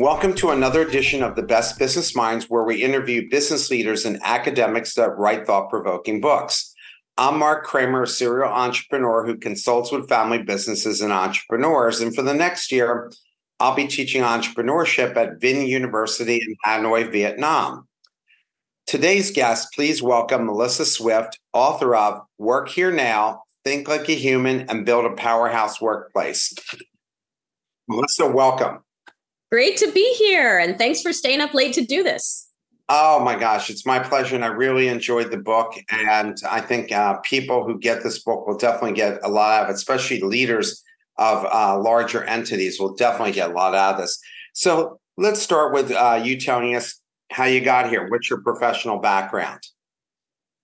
Welcome to another edition of the Best Business Minds, where we interview business leaders and academics that write thought provoking books. I'm Mark Kramer, a serial entrepreneur who consults with family businesses and entrepreneurs. And for the next year, I'll be teaching entrepreneurship at Vin University in Hanoi, Vietnam. Today's guest, please welcome Melissa Swift, author of Work Here Now, Think Like a Human, and Build a Powerhouse Workplace. Melissa, welcome. Great to be here. And thanks for staying up late to do this. Oh my gosh, it's my pleasure. And I really enjoyed the book. And I think uh, people who get this book will definitely get a lot out of it, especially leaders of uh, larger entities will definitely get a lot out of this. So let's start with uh, you telling us how you got here. What's your professional background?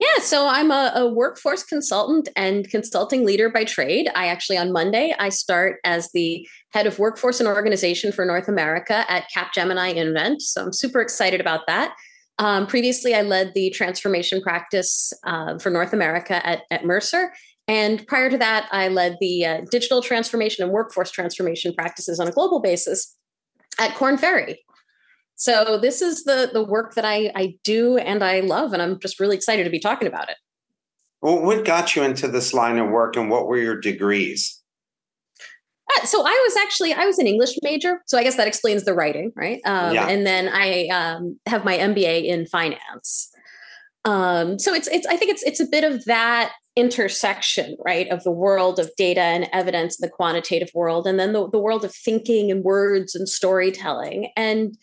Yeah, so I'm a, a, workforce consultant and consulting leader by trade. I actually, on Monday, I start as the head of workforce and organization for North America at Capgemini Invent. So I'm super excited about that. Um, previously, I led the transformation practice uh, for North America at, at Mercer. And prior to that, I led the uh, digital transformation and workforce transformation practices on a global basis at Korn Ferry. So this is the the work that I I do and I love, and I'm just really excited to be talking about it. Well, what got you into this line of work, and what were your degrees? So I was actually I was an English major, so I guess that explains the writing, right? Um, yeah. And then I um, have my MBA in finance. Um, so it's it's I think it's it's a bit of that intersection, right, of the world of data and evidence, the quantitative world, and then the, the world of thinking and words and storytelling. And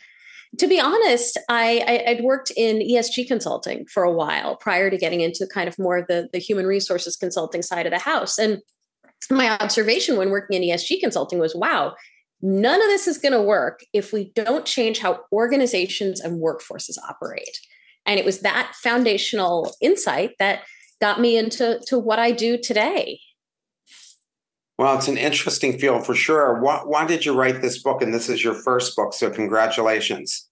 to be honest, I, I would worked in ESG consulting for a while prior to getting into kind of more of the, the human resources consulting side of the house. And my observation when working in ESG consulting was, wow, none of this is going to work if we don't change how organizations and workforces operate. And it was that foundational insight that got me into to what I do today. Well, it's an interesting field for sure. Why, why, did you write this book? And this is your first book, so congratulations.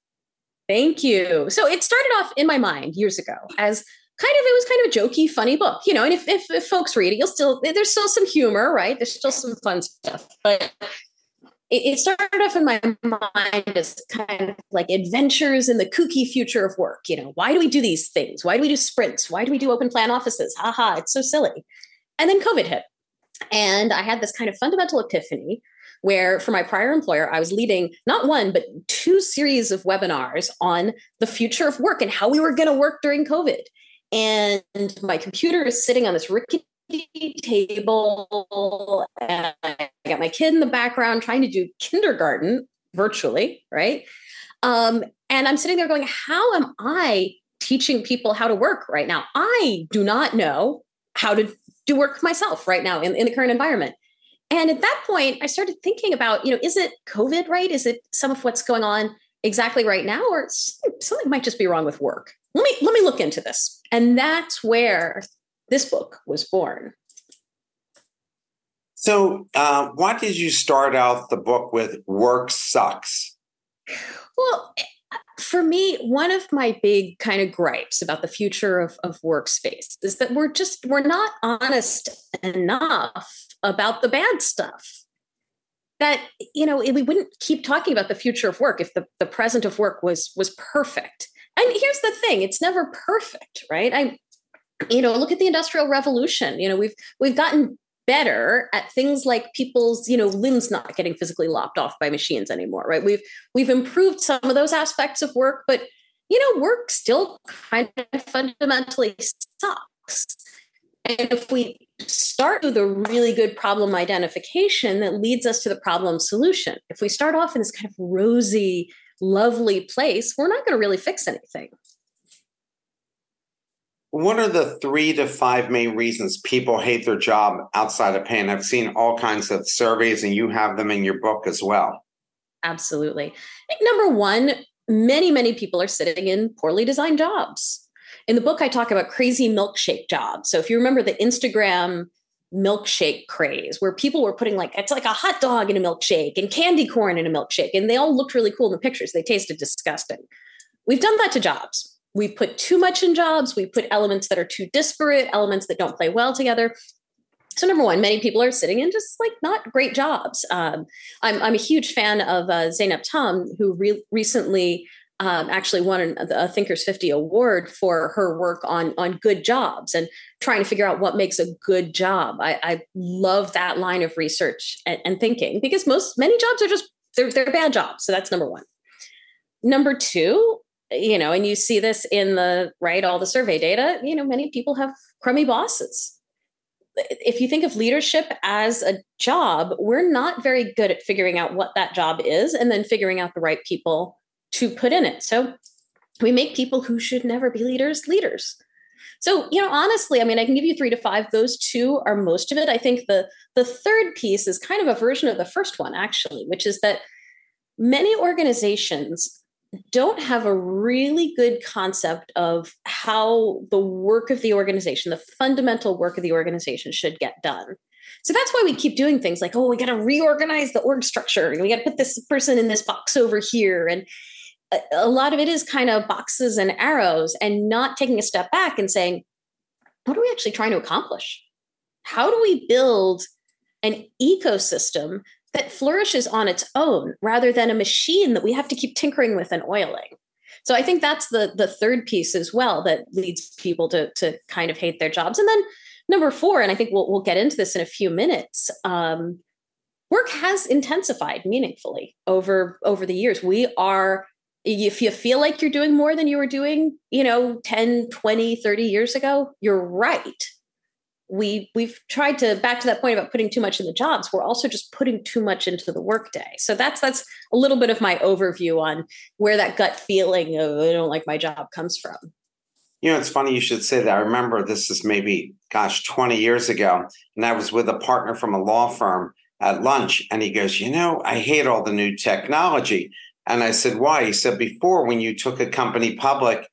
Thank you. So it started off in my mind years ago as kind of it was kind of a jokey, funny book, you know. And if, if, if folks read it, you'll still there's still some humor, right? There's still some fun stuff, but it, started off in my mind as kind of like adventures in the kooky future of work. You know, why do we do these things? Why do we do sprints? Why do we do open plan offices? Ha ha! It's so silly. And then COVID hit, and I had this kind of fundamental epiphany where for my prior employer, I was leading not one, but two series of webinars on the future of work and how we were going to work during COVID. And my computer is sitting on this rickety table. And I got my kid in the background trying to do kindergarten virtually, right? Um, and I'm sitting there going, how am I teaching people how to work right now? I do not know how to do work myself right now in, in the current environment. And at that point, I started thinking about, you know, is it COVID, right? Is it some of what's going on exactly right now, or something might just be wrong with work? Let me let me look into this. And that's where this book was born. So, uh, why did you start out the book with "Work Sucks"? Well, for me, one of my big kind of gripes about the future of, of workspace is that we're just we're not honest enough about the bad stuff. That you know, we wouldn't keep talking about the future of work if the, the present of work was was perfect. And here's the thing: it's never perfect, right? I, you know, look at the Industrial Revolution. You know, we've we've gotten better at things like people's you know limbs not getting physically lopped off by machines anymore right we've we've improved some of those aspects of work but you know work still kind of fundamentally sucks and if we start with a really good problem identification that leads us to the problem solution if we start off in this kind of rosy lovely place we're not going to really fix anything what are the three to five main reasons people hate their job outside of pain? I've seen all kinds of surveys, and you have them in your book as well. Absolutely. Number one, many, many people are sitting in poorly designed jobs. In the book, I talk about crazy milkshake jobs. So if you remember the Instagram milkshake craze where people were putting like it's like a hot dog in a milkshake and candy corn in a milkshake and they all looked really cool in the pictures. They tasted disgusting. We've done that to jobs. We've put too much in jobs. We put elements that are too disparate elements that don't play well together. So number one many people are sitting in just like not great jobs. Um, I'm, I'm a huge fan of uh, Ton who re- recently um, actually won a Thinkers 50 award for her work on on good jobs and trying to figure out what makes a good job. I, I love that line of research and, and, thinking because most many jobs are just they're they're bad jobs. So that's number one. Number two, you know, and you see this in the right all the survey data. You know, many people have crummy bosses. If you think of leadership as a job, we're not very good at figuring out what that job is and then figuring out the right people to put in it. So we make people who should never be leaders leaders. So, you know, honestly, I mean, I can give you three to five. Those two are most of it. I think the the third piece is kind of a version of the first one, actually, which is that many organizations don't have a really good concept of how the work of the organization, the fundamental work of the organization should get done. So that's why we keep doing things like, oh, we got to reorganize the org structure and we got to put this person in this box over here. And a lot of it is kind of boxes and arrows and not taking a step back and saying, what are we actually trying to accomplish? How do we build an ecosystem that flourishes on its own rather than a machine that we have to keep tinkering with and oiling? So I think that's the the third piece as well that leads people to to kind of hate their jobs. And then number four, and I think we'll we'll get into this in a few minutes. Um, work has intensified meaningfully over over the years. We are if you feel like you're doing more than you were doing, you know, 10, 20, 30 years ago, you're right. We we've tried to back to that point about putting too much in the jobs. We're also just putting too much into the workday. So that's that's a little bit of my overview on where that gut feeling of I don't like my job comes from. You know, it's funny you should say that. I remember this is maybe, gosh, 20 years ago, and I was with a partner from a law firm at lunch, and he goes, You know, I hate all the new technology. And I said, why? He said, before when you took a company public,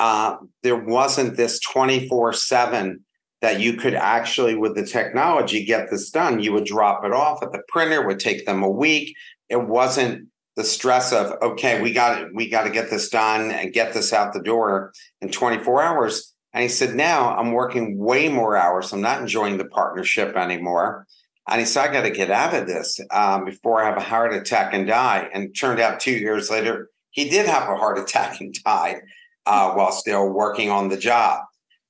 uh, there wasn't this 24 7 that you could actually, with the technology, get this done. You would drop it off at the printer, would take them a week. It wasn't the stress of, okay, we got it, we got to get this done and get this out the door in 24 hours. And he said, now I'm working way more hours. I'm not enjoying the partnership anymore. And he said, I got to get out of this um, before I have a heart attack and die. And turned out two years later, he did have a heart attack and died uh, while still working on the job.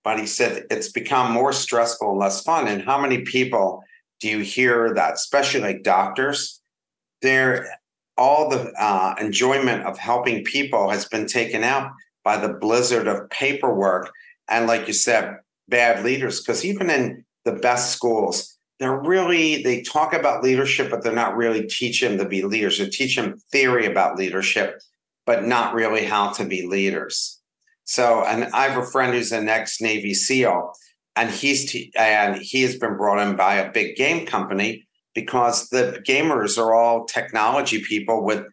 But he said it's become more stressful and less fun. And how many people do you hear that, especially like doctors? They're all the uh, enjoyment of helping people has been taken out by the blizzard of paperwork and, like you said, bad leaders. Because even in the best schools, they're really they talk about leadership but they're not really teaching them to be leaders. They teach them theory about leadership but not really how to be leaders. So and i have a friend who's an ex-navy seal and he's t- and he has been brought in by a big game company because the gamers are all technology people with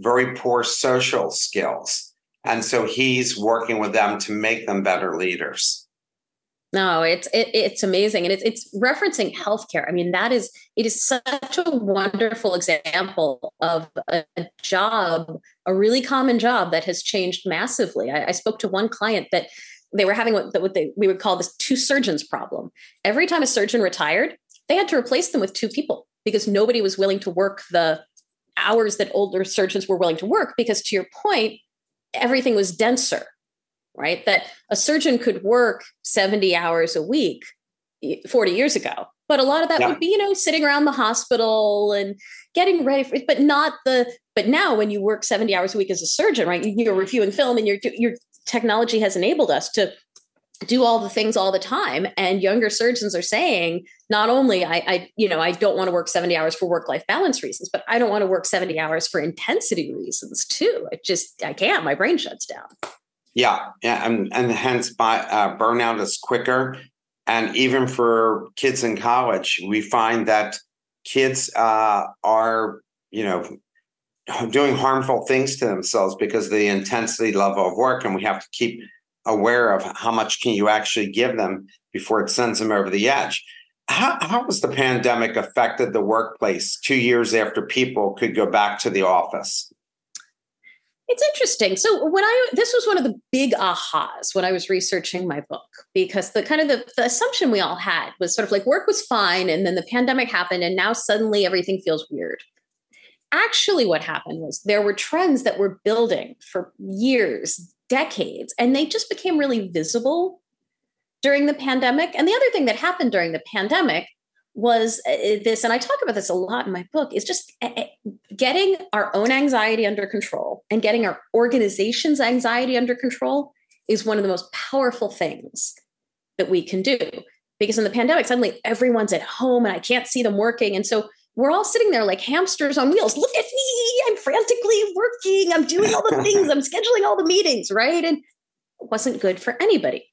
very poor social skills. And so he's working with them to make them better leaders no, it's it, it's amazing, and it's it's referencing healthcare. I mean, that is it is such a wonderful example of a, job, a really common job that has changed massively. I, I spoke to one client that they were having what, what they, we would call this two surgeons problem. Every time a surgeon retired, they had to replace them with two people because nobody was willing to work the hours that older surgeons were willing to work. Because to your point, everything was denser right? That a surgeon could work 70 hours a week 40 years ago. But a lot of that yeah. would be, you know, sitting around the hospital and getting ready for it, but not the, but now when you work 70 hours a week as a surgeon, right? You're reviewing film and your, your technology has enabled us to do all the things all the time. And younger surgeons are saying, not only I, I you know, I don't want to work 70 hours for work-life balance reasons, but I don't want to work 70 hours for intensity reasons too. It just, I can't, my brain shuts down. Yeah, yeah, and, and hence by, uh, burnout is quicker. And even for kids in college, we find that kids uh, are, you know, doing harmful things to themselves because of the intensity level of work, and we have to keep aware of how much can you actually give them before it sends them over the edge. How, how has the pandemic affected the workplace two years after people could go back to the office? It's interesting. So when I this was one of the big ahas when I was researching my book because the kind of the, the assumption we all had was sort of like work was fine and then the pandemic happened and now suddenly everything feels weird. Actually what happened was there were trends that were building for years, decades and they just became really visible during the pandemic. And the other thing that happened during the pandemic was uh, this, and I talk about this a lot in my book, is just uh, uh, getting our own anxiety under control and getting our organization's anxiety under control is one of the most powerful things that we can do. Because in the pandemic, suddenly everyone's at home and I can't see them working. And so we're all sitting there like hamsters on wheels. Look at me. I'm frantically working. I'm doing all the things. I'm scheduling all the meetings, right? And it wasn't good for anybody.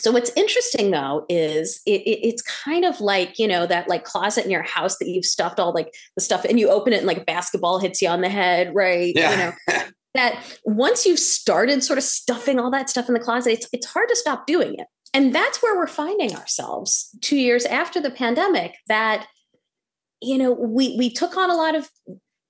So what's interesting though is it, it, it's kind of like you know that like closet in your house that you've stuffed all like the stuff and you open it and like a basketball hits you on the head, right? Yeah. You know that once you've started sort of stuffing all that stuff in the closet, it's it's hard to stop doing it. And that's where we're finding ourselves two years after the pandemic. That you know we we took on a lot of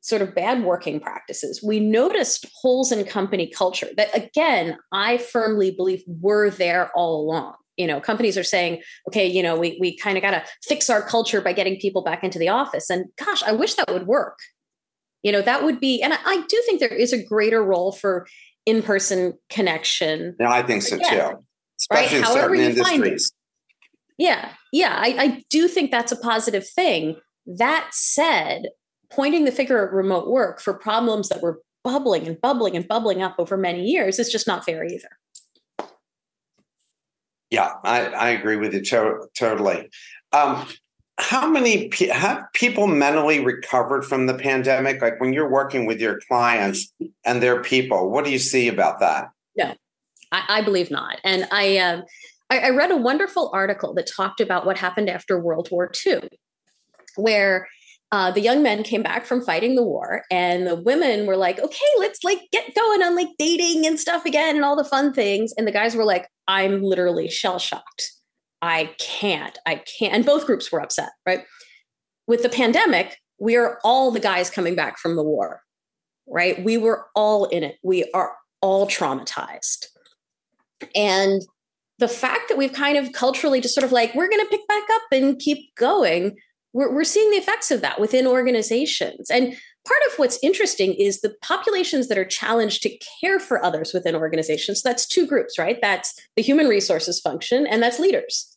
sort of bad working practices. We noticed holes in company culture that, again, I firmly believe were there all along. You know, companies are saying, okay, you know, we, we kind of got to fix our culture by getting people back into the office. And gosh, I wish that would work. You know, that would be, and I, I do think there is a greater role for in person connection. Yeah, I think so again, too. Especially right? in However certain industries. Yeah, yeah, I, I do think that's a positive thing. That said, pointing the finger at remote work for problems that were bubbling and bubbling and bubbling up over many years is just not fair either. Yeah, I, I agree with you to- totally. Um, how many pe- have people mentally recovered from the pandemic? Like when you're working with your clients and their people, what do you see about that? No, I, I believe not. And I, um, I, I read a wonderful article that talked about what happened after World War II, where uh, the young men came back from fighting the war and the women were like okay let's like get going on like dating and stuff again and all the fun things. And the guys were like i'm literally shell shocked i can't i can't and both groups were upset right? With the pandemic we are all the guys coming back from the war right? We were all in it. We are all traumatized. And the fact that we've kind of culturally just sort of like we're going to pick back up and keep going we're, we're seeing the effects of that within organizations. And part of what's interesting is the populations that are challenged to care for others within organizations. That's two groups, right? That's the human resources function and that's leaders.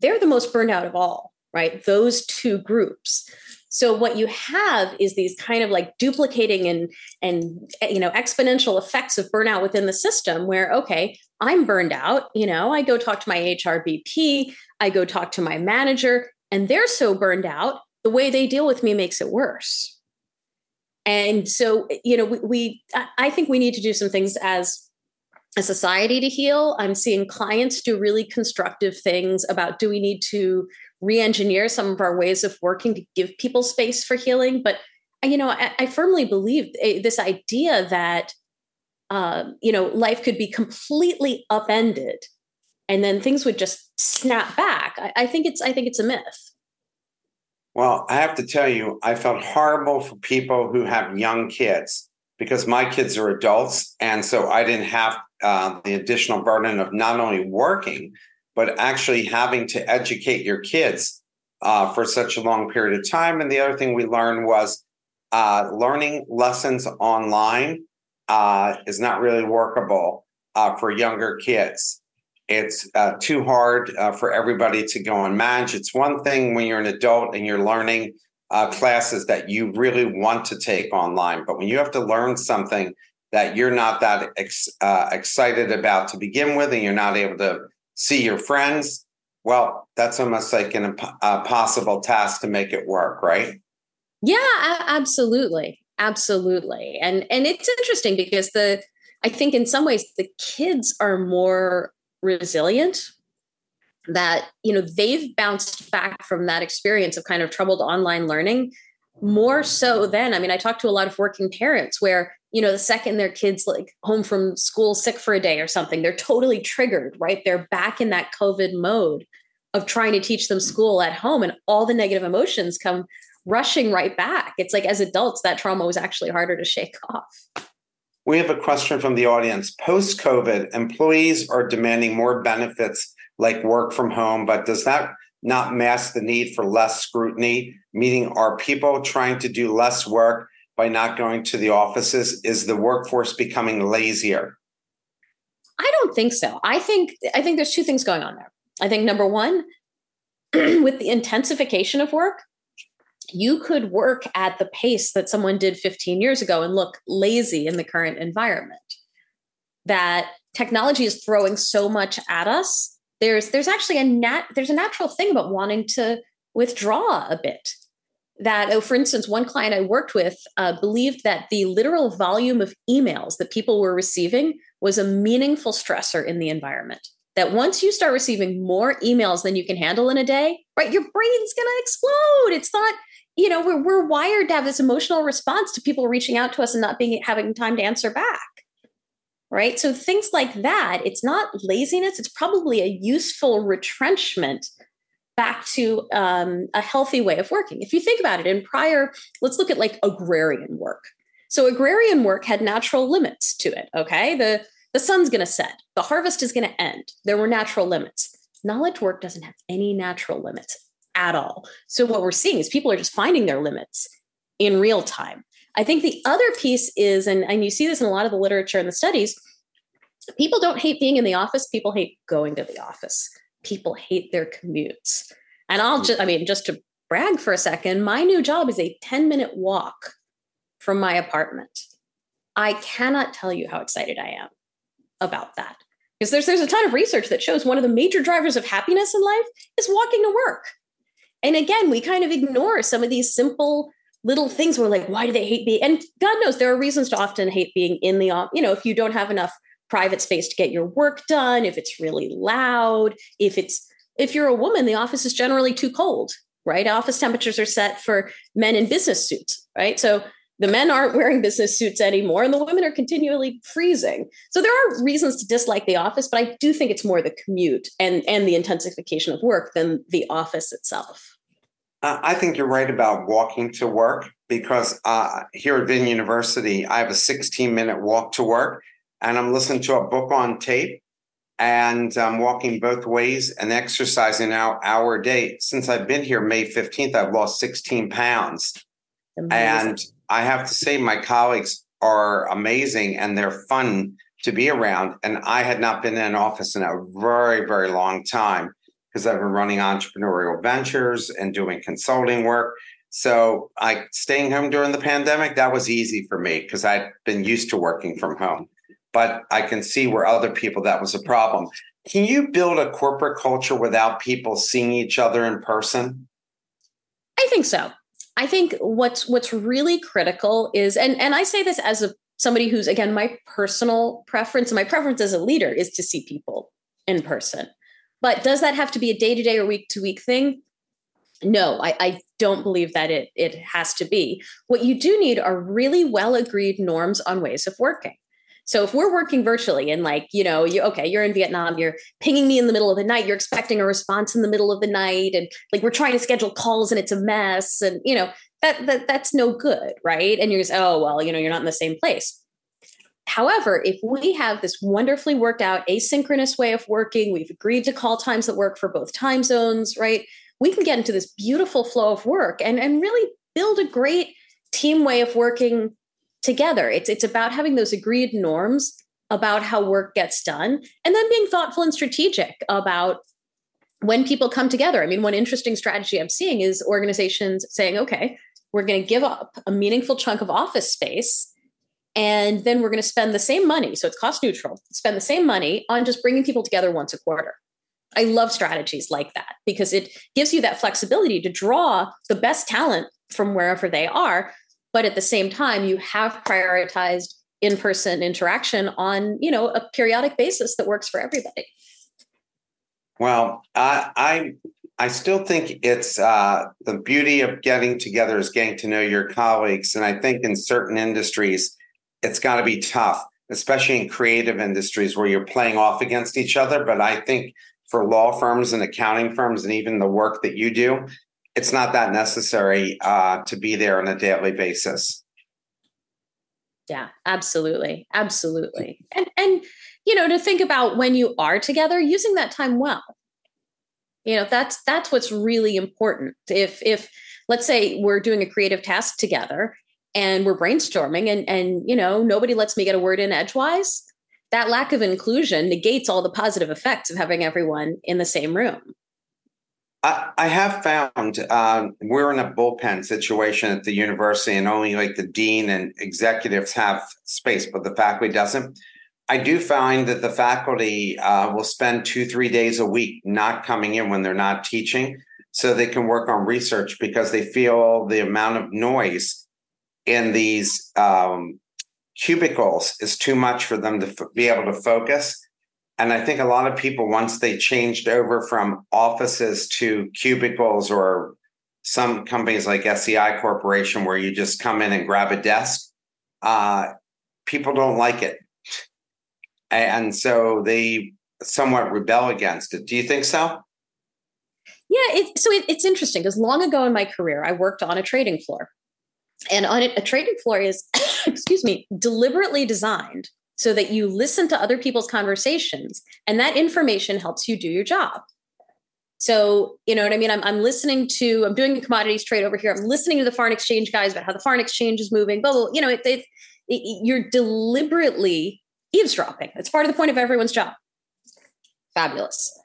They're the most burned out of all, right? Those two groups. So what you have is these kind of like duplicating and and you know exponential effects of burnout within the system where okay, I'm burned out, you know, I go talk to my HRBP, I go talk to my manager, and they're so burned out, the way they deal with me makes it worse. And so, you know, we, we I think we need to do some things as a society to heal. I'm seeing clients do really constructive things about do we need to re-engineer some of our ways of working to give people space for healing. But you know, I, I firmly believe eh, this idea that um, you know life could be completely upended and then things would just snap back. I, I think it's I think it's a myth. Well, I have to tell you, I felt horrible for people who have young kids because my kids are adults, and so I didn't have uh, the additional burden of not only working but actually having to educate your kids uh, for such a long period of time. And the other thing we learned was uh, learning lessons online uh, is not really workable uh, for younger kids it's uh, too hard uh, for everybody to go and manage. It's one thing when you're an adult and you're learning uh, classes that you really want to take online, but when you have to learn something that you're not that ex- uh, excited about to begin with, and you're not able to see your friends, well, that's almost like an impossible task to make it work, right? Yeah, absolutely, absolutely, and and it's interesting because the I think in some ways the kids are more resilient that you know they've bounced back from that experience of kind of troubled online learning more so than i mean i talked to a lot of working parents where you know the second their kids like home from school sick for a day or something they're totally triggered right? They're back in that covid mode of trying to teach them school at home and all the negative emotions come rushing right back. It's like as adults that trauma was actually harder to shake off we have a question from the audience post covid employees are demanding more benefits like work from home but does that not mask the need for less scrutiny meaning are people trying to do less work by not going to the offices? Is the workforce becoming lazier? I don't think so. I think I think there's two things going on there. I think number one, with the intensification of work, you could work at the pace that someone did 15 years ago and look lazy in the current environment. That technology is throwing so much at us. There's there's actually a nat there's a natural thing about wanting to withdraw a bit that, oh, for instance, one client I worked with uh, believed that the literal volume of emails that people were receiving was a meaningful stressor in the environment. That once you start receiving more emails than you can handle in a day, right, your brain's going to explode. It's not, you know, we're, we're wired to have this emotional response to people reaching out to us and not being having time to answer back. Right. So things like that, it's not laziness, it's probably a useful retrenchment back to um, a healthy way of working. If you think about it, in prior, let's look at like agrarian work. So agrarian work had natural limits to it. Okay, the the sun's going to set, the harvest is going to end. There were natural limits. Knowledge work doesn't have any natural limits at all. So what we're seeing is people are just finding their limits in real time. I think the other piece is, and, and you see this in a lot of the literature and the studies, people don't hate being in the office, people hate going to the office people hate their commutes. And I'll just, I mean, just to brag for a second, my new job is a 10 minute walk from my apartment. I cannot tell you how excited I am about that. Because there's, there's a ton of research that shows one of the major drivers of happiness in life is walking to work. And again, we kind of ignore some of these simple little things. We're like, why do they hate being? And God knows there are reasons to often hate being in the, you know, if you don't have enough private space to get your work done, if it's really loud, if it's if you're a woman, the office is generally too cold, right? Office temperatures are set for men in business suits, right? So the men aren't wearing business suits anymore and the women are continually freezing. So there are reasons to dislike the office, but I do think it's more the commute and and the intensification of work than the office itself. I think you're right about walking to work because uh, here at Vin University, I have a 16 minute walk to work and I'm listening to a book on tape and I'm walking both ways and exercising an hour a day. Since I've been here May 15th, I've lost 16 pounds. Amazing. And I have to say, my colleagues are amazing and they're fun to be around. And I had not been in an office in a very, very long time because I've been running entrepreneurial ventures and doing consulting work. So I staying home during the pandemic, that was easy for me because I'd been used to working from home but I can see where other people that was a problem. Can you build a corporate culture without people seeing each other in person? I think so. I think what's what's really critical is and and I say this as a somebody who's again my personal preference and my preference as a leader is to see people in person. But does that have to be a day to day or week to week thing? No, I, I, don't believe that it it has to be. What you do need are really well agreed norms on ways of working. So if we're working virtually and like, you know, you okay, you're in Vietnam, you're pinging me in the middle of the night, you're expecting a response in the middle of the night and like we're trying to schedule calls and it's a mess and you know, that that that's no good, right? And you're just, oh, well, you know, you're not in the same place. However, if we have this wonderfully worked out asynchronous way of working, we've agreed to call times that work for both time zones, right? We can get into this beautiful flow of work and, and really build a great team way of working together. It's it's about having those agreed norms about how work gets done and then being thoughtful and strategic about when people come together. I mean, one interesting strategy I'm seeing is organizations saying, okay, we're going to give up a meaningful chunk of office space and then we're going to spend the same money. So it's cost neutral, spend the same money on just bringing people together once a quarter. I love strategies like that because it gives you that flexibility to draw the best talent from wherever they are but at the same time you have prioritized in-person interaction on you know a periodic basis that works for everybody well i i i still think it's uh, the beauty of getting together is getting to know your colleagues and i think in certain industries it's got to be tough, especially in creative industries where you're playing off against each other. But I think for law firms and accounting firms, and even the work that you do, it's not that necessary uh, to be there on a daily basis. Yeah, absolutely, absolutely, and and you know to think about when you are together, using that time well. You know that's that's what's really important. If if let's say we're doing a creative task together and we're brainstorming and and you know nobody lets me get a word in edgewise that lack of inclusion negates all the positive effects of having everyone in the same room I, have found um, we're in a bullpen situation at the university, and only like the dean and executives have space, but the faculty doesn't. I do find that the faculty uh, will spend two, three days a week not coming in when they're not teaching, so they can work on research because they feel the amount of noise in these um, cubicles is too much for them to f- be able to focus. And I think a lot of people, once they changed over from offices to cubicles or some companies like SEI Corporation, where you just come in and grab a desk, uh, people don't like it. And so they somewhat rebel against it. Do you think so? Yeah, it, so it, it's interesting because long ago in my career, I worked on a trading floor. And on a trading floor is, excuse me, deliberately designed so that you listen to other people's conversations and that information helps you do your job. So, you know what I mean? I'm, I'm listening to, I'm doing a commodities trade over here. I'm listening to the foreign exchange guys about how the foreign exchange is moving, blah, blah, you know, it, it, it, you're deliberately eavesdropping. It's part of the point of everyone's job. Fabulous.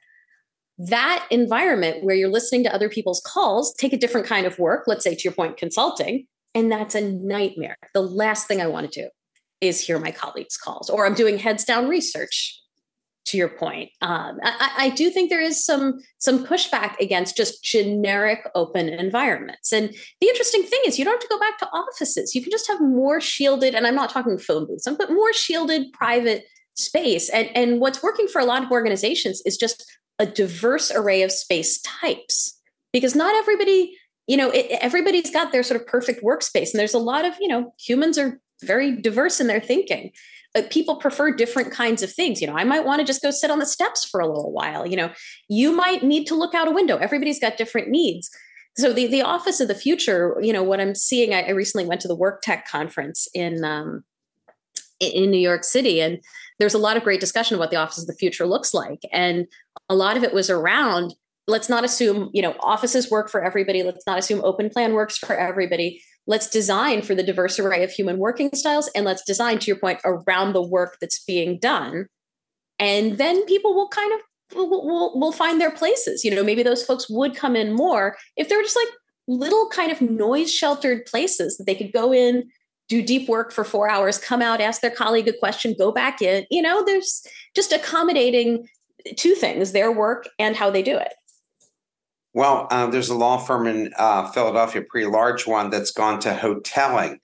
That environment where you're listening to other people's calls, take a different kind of work, let's say to your point, consulting, and that's a nightmare. The last thing I want to do is hear my colleagues' calls, or I'm doing heads down research. To your point, um, I, I, do think there is some some pushback against just generic open environments. And the interesting thing is, you don't have to go back to offices. You can just have more shielded, and I'm not talking phone booths, but more shielded private space. And and what's working for a lot of organizations is just a diverse array of space types, because not everybody you know it, everybody's got their sort of perfect workspace and there's a lot of you know humans are very diverse in their thinking. But people prefer different kinds of things. You know i might want to just go sit on the steps for a little while. You know you might need to look out a window. Everybody's got different needs. So the, the office of the future you know what i'm seeing i, I recently went to the work tech conference in um, in new york city and there's a lot of great discussion what the office of the future looks like. And a lot of it was around let's not assume you know offices work for everybody. Let's not assume open plan works for everybody let's design for the diverse array of human working styles and let's design to your point around the work that's being done. And then people will kind of will, will, will find their places. You know maybe those folks would come in more if they were just like little kind of noise sheltered places that they could go in do deep work for four hours come out ask their colleague a question go back in. You know there's just accommodating two things their work and how they do it well, uh, there's a law firm in uh, Philadelphia, pretty large one, that's gone to hoteling.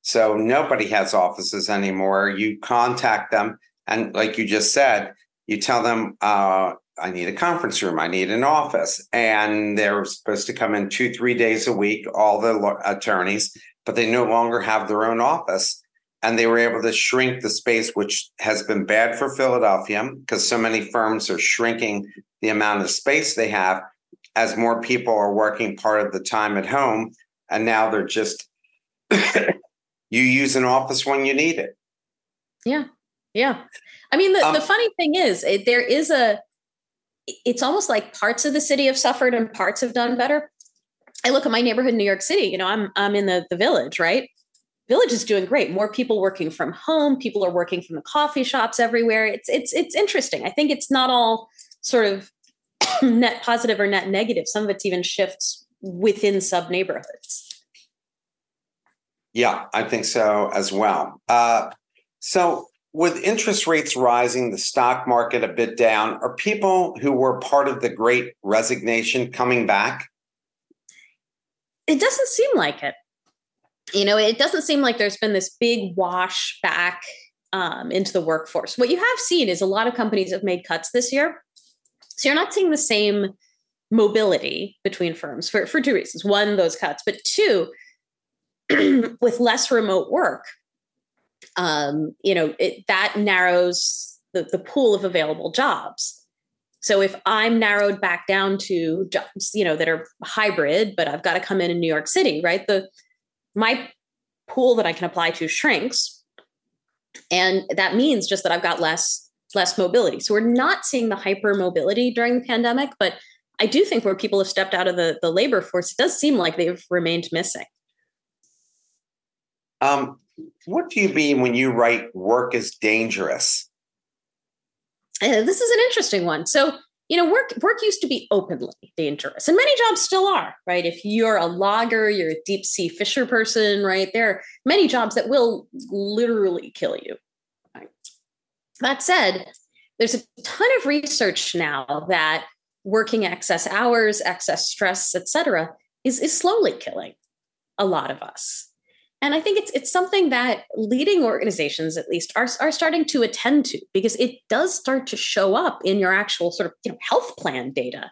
So nobody has offices anymore. You contact them, and like you just said, you tell them, uh, I need a conference room, I need an office. And they're supposed to come in two, three days a week, all the attorneys, but they no longer have their own office. And they were able to shrink the space, which has been bad for Philadelphia because so many firms are shrinking the amount of space they have as more people are working part of the time at home and now they're just you use an office when you need it. Yeah yeah. I mean the, um, the funny thing is it, there is a it's almost like parts of the city have suffered and parts have done better. I look at my neighborhood in new york city you know i'm i'm in the, the village right? Village is doing great. More people working from home people are working from the coffee shops everywhere. It's it's it's interesting. I think it's not all sort of net positive or net negative. Some of it's even shifts within sub neighborhoods. Yeah, I think so as well. Uh, so, with interest rates rising, the stock market a bit down, are people who were part of the great resignation coming back? It doesn't seem like it. You know, it doesn't seem like there's been this big wash back um, into the workforce. What you have seen is a lot of companies have made cuts this year. So you're not seeing the same mobility between firms for, for two reasons. One, those cuts, but two, with less remote work, um, you know, it, that narrows the, the pool of available jobs. So if I'm narrowed back down to jobs, you know, that are hybrid, but I've got to come in in New York City, right? The my pool that I can apply to shrinks, and that means just that I've got less less mobility. So we're not seeing the hyper mobility during the pandemic, but I do think where people have stepped out of the, the labor force, it does seem like they've remained missing. Um, what do you mean when you write work is dangerous? Uh, this is an interesting one. So, you know, work work used to be openly dangerous, and many jobs still are, right? If you're a logger, you're a deep sea fisher person, right? There are many jobs that will literally kill you. That said, there's a ton of research now that working excess hours, excess stress, et cetera, is, is slowly killing a lot of us. And I think it's it's something that leading organizations, at least, are, are starting to attend to because it does start to show up in your actual sort of you know, health plan data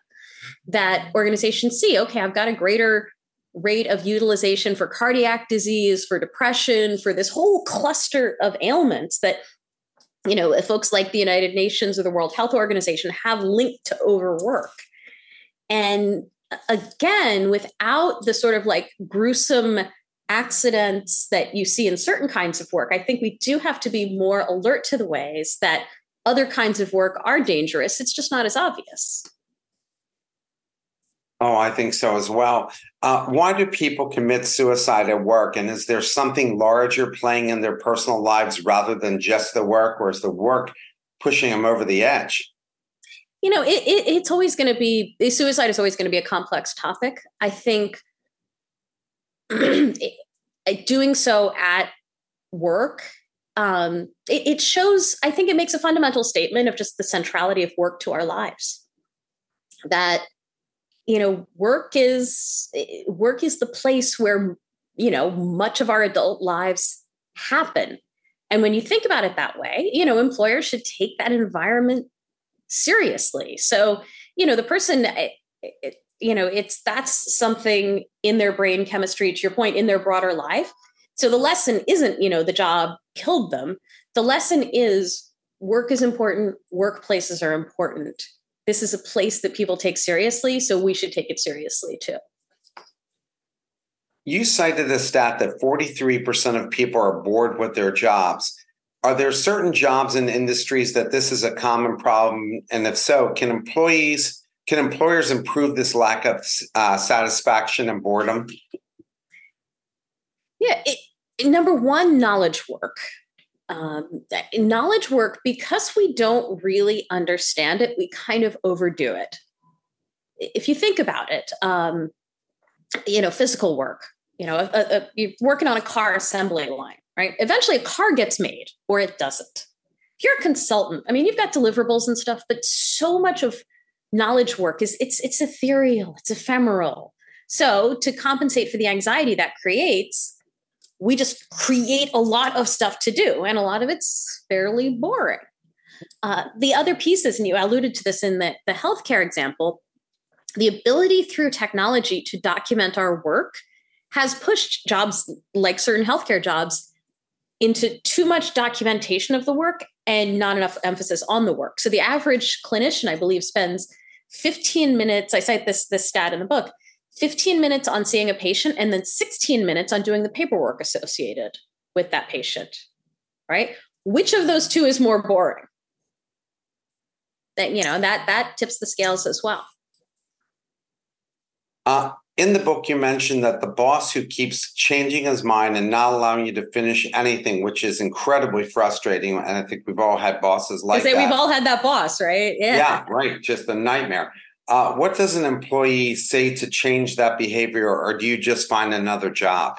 that organizations see. Okay, I've got a greater rate of utilization for cardiac disease, for depression, for this whole cluster of ailments that you know folks like the United Nations or the World Health Organization have linked to overwork. And again, without the sort of like gruesome accidents that you see in certain kinds of work, I think we do have to be more alert to the ways that other kinds of work are dangerous. It's just not as obvious. Oh, I think so as well. Uh, why do people commit suicide at work? And is there something larger playing in their personal lives rather than just the work, or is the work pushing them over the edge? You know, it, it, it's always going to be suicide is always going to be a complex topic. I think doing so at work um, it, it, shows i think it makes a fundamental statement of just the centrality of work to our lives that you know work is work is the place where you know much of our adult lives happen. And when you think about it that way you know employers should take that environment seriously. So you know the person it, you know it's that's something in their brain chemistry to your point in their broader life. So the lesson isn't you know the job killed them. The lesson is work is important workplaces are important this is a place that people take seriously so we should take it seriously too you cited the stat that 43% of people are bored with their jobs are there certain jobs and industries that this is a common problem and if so can employees can employers improve this lack of uh, satisfaction and boredom? Yeah, it, number one, knowledge work. Um, knowledge work, because we don't really understand it, we kind of overdo it. If you think about it, um, you know, physical work, you know, a, a, you're working on a car assembly line, right? Eventually a car gets made or it doesn't. If you're a consultant, I mean, you've got deliverables and stuff, but so much of knowledge work is it's it's ethereal, it's ephemeral. So to compensate for the anxiety that creates, we just create a lot of stuff to do, and a lot of it's fairly boring. Uh, the other pieces, and you alluded to this in the, the healthcare example, the ability through technology to document our work has pushed jobs like certain healthcare jobs into too much documentation of the work and not enough emphasis on the work. So the average clinician, I believe, spends 15 minutes, I cite this, this stat in the book, 15 minutes on seeing a patient and then 16 minutes on doing the paperwork associated with that patient, right? Which of those two is more boring? That, you know, that, that tips the scales as well. Uh, in the book, you mentioned that the boss who keeps changing his mind and not allowing you to finish anything, which is incredibly frustrating. And I think we've all had bosses like that. We've all had that boss, right? Yeah. Yeah, right. Just a nightmare. Uh, what does an employee say to change that behavior, or do you just find another job?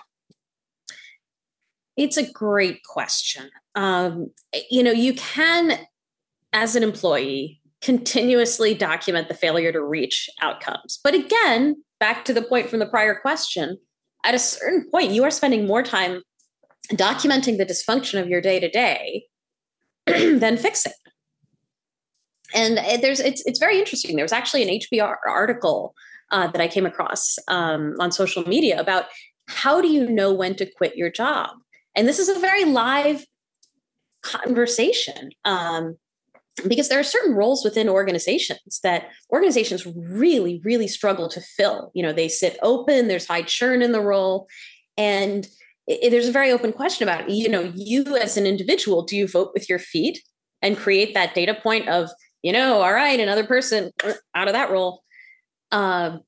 It's a great question. Um, you know, you can, as an employee, continuously document the failure to reach outcomes. But again, back to the point from the prior question, at a certain point, you are spending more time documenting the dysfunction of your day to day than fixing. And there's it's it's very interesting. There was actually an HBR article uh, that I came across um, on social media about how do you know when to quit your job? And this is a very live conversation. Um, because there are certain roles within organizations that organizations really, really struggle to fill. You know, they sit open, there's high churn in the role. And it, there's a very open question about, you know, you as an individual, do you vote with your feet and create that data point of, you know, all right, another person uh, out of that role? Um,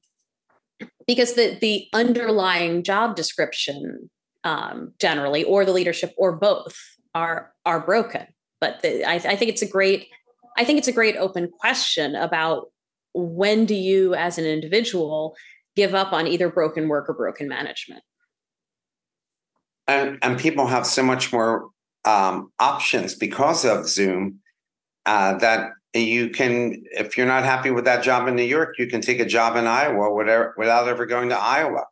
because the the underlying job description um, generally, or the leadership, or both, are are broken. But the, I, I think it's a great, I think it's a great open question about when do you, as an individual, give up on either broken work or broken management. And and people have so much more um, options because of Zoom uh, that you can, if you're not happy with that job in New York, you can take a job in Iowa whatever, without ever going to Iowa.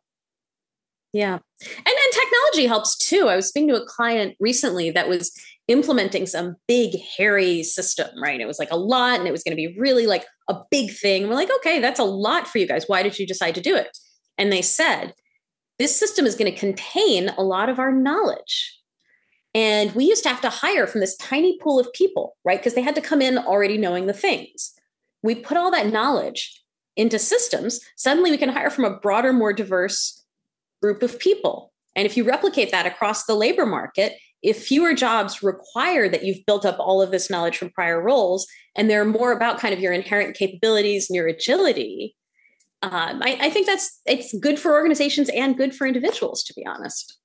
Yeah. And then technology helps too. I was speaking to a client recently that was implementing some big, hairy system, right? It was like a lot and it was going to be really like a big thing. We're like, okay, that's a lot for you guys. Why did you decide to do it? And they said, this system is going to contain a lot of our knowledge. And we used to have to hire from this tiny pool of people, right? Because they had to come in already knowing the things. We put all that knowledge into systems. Suddenly we can hire from a broader, more diverse group of people. And if you replicate that across the labor market, if fewer jobs require that you've built up all of this knowledge from prior roles, and they're more about kind of your inherent capabilities and your agility, um, I, I, think that's it's good for organizations and good for individuals, to be honest.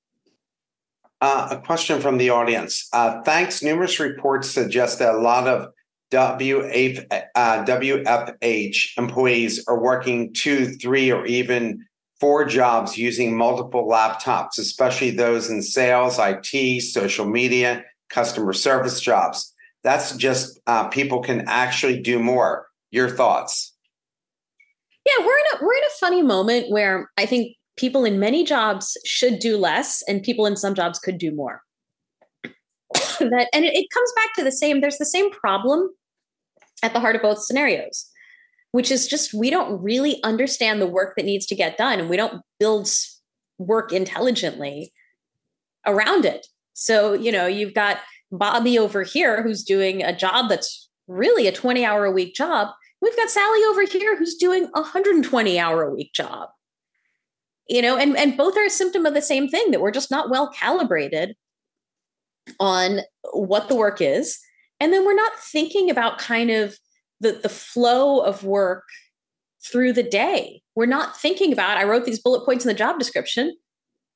Uh, a question from the audience. Uh, thanks. Numerous reports suggest that a lot of WF, uh, WFH employees are working two, three, or even four jobs using multiple laptops, especially those in sales, IT, social media, customer service jobs. That's just uh, people can actually do more. Your thoughts? Yeah, we're in a we're in a funny moment where I think people in many jobs should do less, and people in some jobs could do more. that and it, it comes back to the same. There's the same problem at the heart of both scenarios which is just we don't really understand the work that needs to get done and we don't build work intelligently around it. So, you know, you've got Bobby over here who's doing a job that's really a 20 hour a week job. We've got Sally over here who's doing a 120 hour a week job. You know, and, and both are a symptom of the same thing that we're just not well calibrated on what the work is. And then we're not thinking about kind of the, the flow of work through the day. We're not thinking about, I wrote these bullet points in the job description.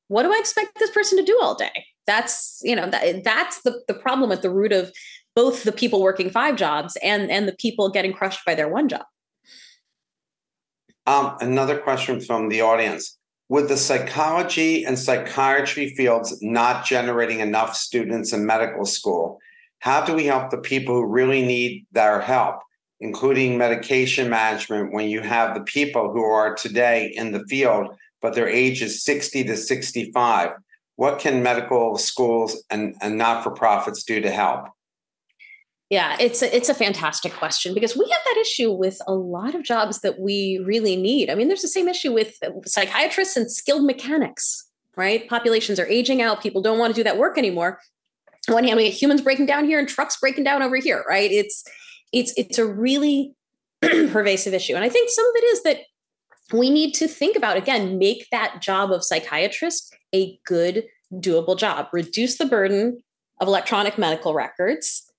What do I expect this person to do all day? That's, you know, that, that's the, the problem at the root of both the people working five jobs and, and the people getting crushed by their one job. Um, another question from the audience. With the psychology and psychiatry fields not generating enough students in medical school, how do we help the people who really need their help? including medication management, when you have the people who are today in the field, but their age is 60 to 65? What can medical schools and, and not for profits do to help? Yeah, it's a, it's a fantastic question because we have that issue with a lot of jobs that we really need. I mean, there's the same issue with psychiatrists and skilled mechanics, right? Populations are aging out. People don't want to do that work anymore. On one hand, we get humans breaking down here and trucks breaking down over here, right? It's it's it's a really pervasive issue. And I think some of it is that we need to think about again, make that job of psychiatrist a good, doable job. Reduce the burden of electronic medical records.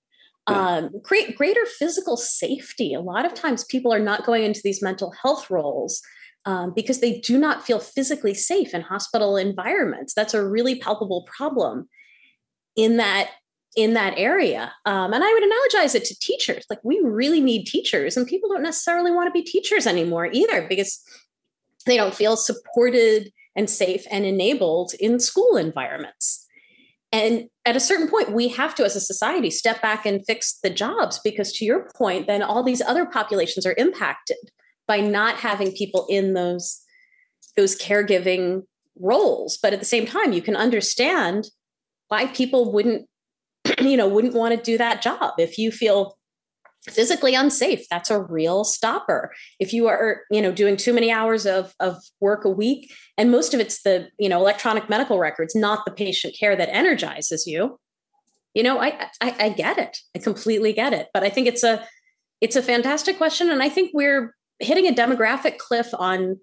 Um, create greater physical safety. A lot of times, people are not going into these mental health roles um, because they do not feel physically safe in hospital environments. That's a really palpable problem. In that in that area. Um, and I would analogize it to teachers. Like we really need teachers, and people don't necessarily want to be teachers anymore either because they don't feel supported and safe and enabled in school environments. And at a certain point, we have to, as a society, step back and fix the jobs because, to your point, then all these other populations are impacted by not having people in those those caregiving roles. But at the same time, you can understand why people wouldn't you know wouldn't want to do that job if you feel physically unsafe that's a real stopper if you are you know doing too many hours of, of work a week and most of it's the you know electronic medical records not the patient care that energizes you You know, I, I I get it. I completely get it. But I think it's a it's a fantastic question, and I think we're hitting a demographic cliff on